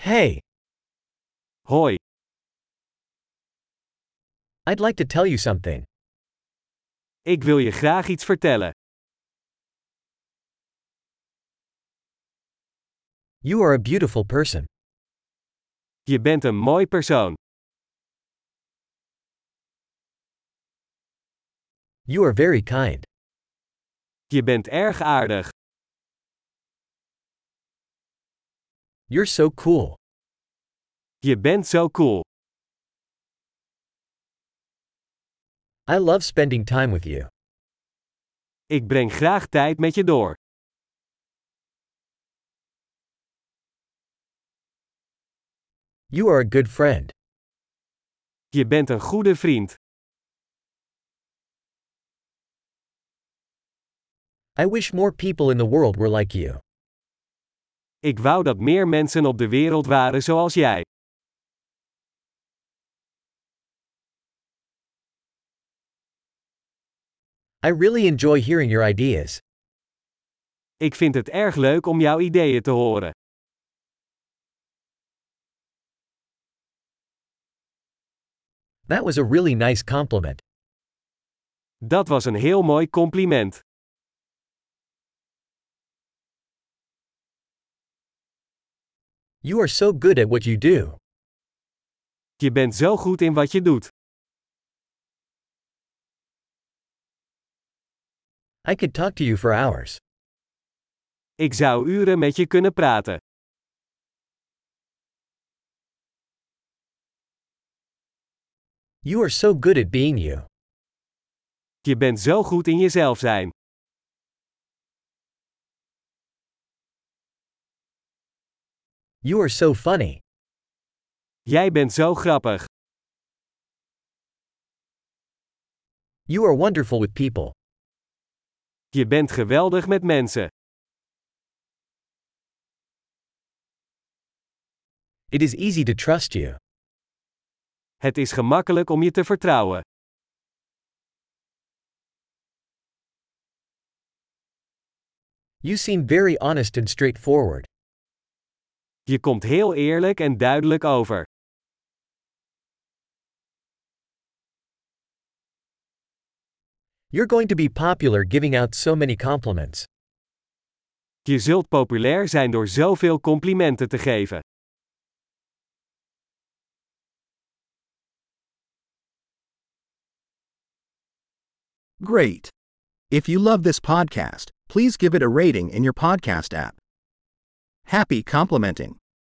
Hey, Hoi, I'd like to tell you something. ik wil je graag iets vertellen. You are a beautiful person. Je bent een mooi persoon. You are very kind. Je bent erg aardig. You're so cool. Je bent zo cool. I love spending time with you. Ik breng graag tijd met je door. You are a good friend. Je bent een goede vriend. I wish more people in the world were like you. Ik wou dat meer mensen op de wereld waren zoals jij. I really enjoy hearing your ideas. Ik vind het erg leuk om jouw ideeën te horen. That was a really nice compliment. Dat was een heel mooi compliment. You are so good at what you do. Je bent zo goed in wat je doet. I could talk to you for hours. Ik zou uren met je kunnen praten. You are so good at being you. Je bent zo goed in jezelf zijn. You are so funny. Jij bent zo grappig. You are wonderful with people. Je bent geweldig met mensen. It is easy to trust you. Het is gemakkelijk om je te vertrouwen. You seem very honest and straightforward. Je komt heel eerlijk en duidelijk over. You're going to be popular giving out so many compliments. Je zult populair zijn door zoveel complimenten te geven. Great. If you love this podcast, please give it a rating in your podcast app. Happy complimenting.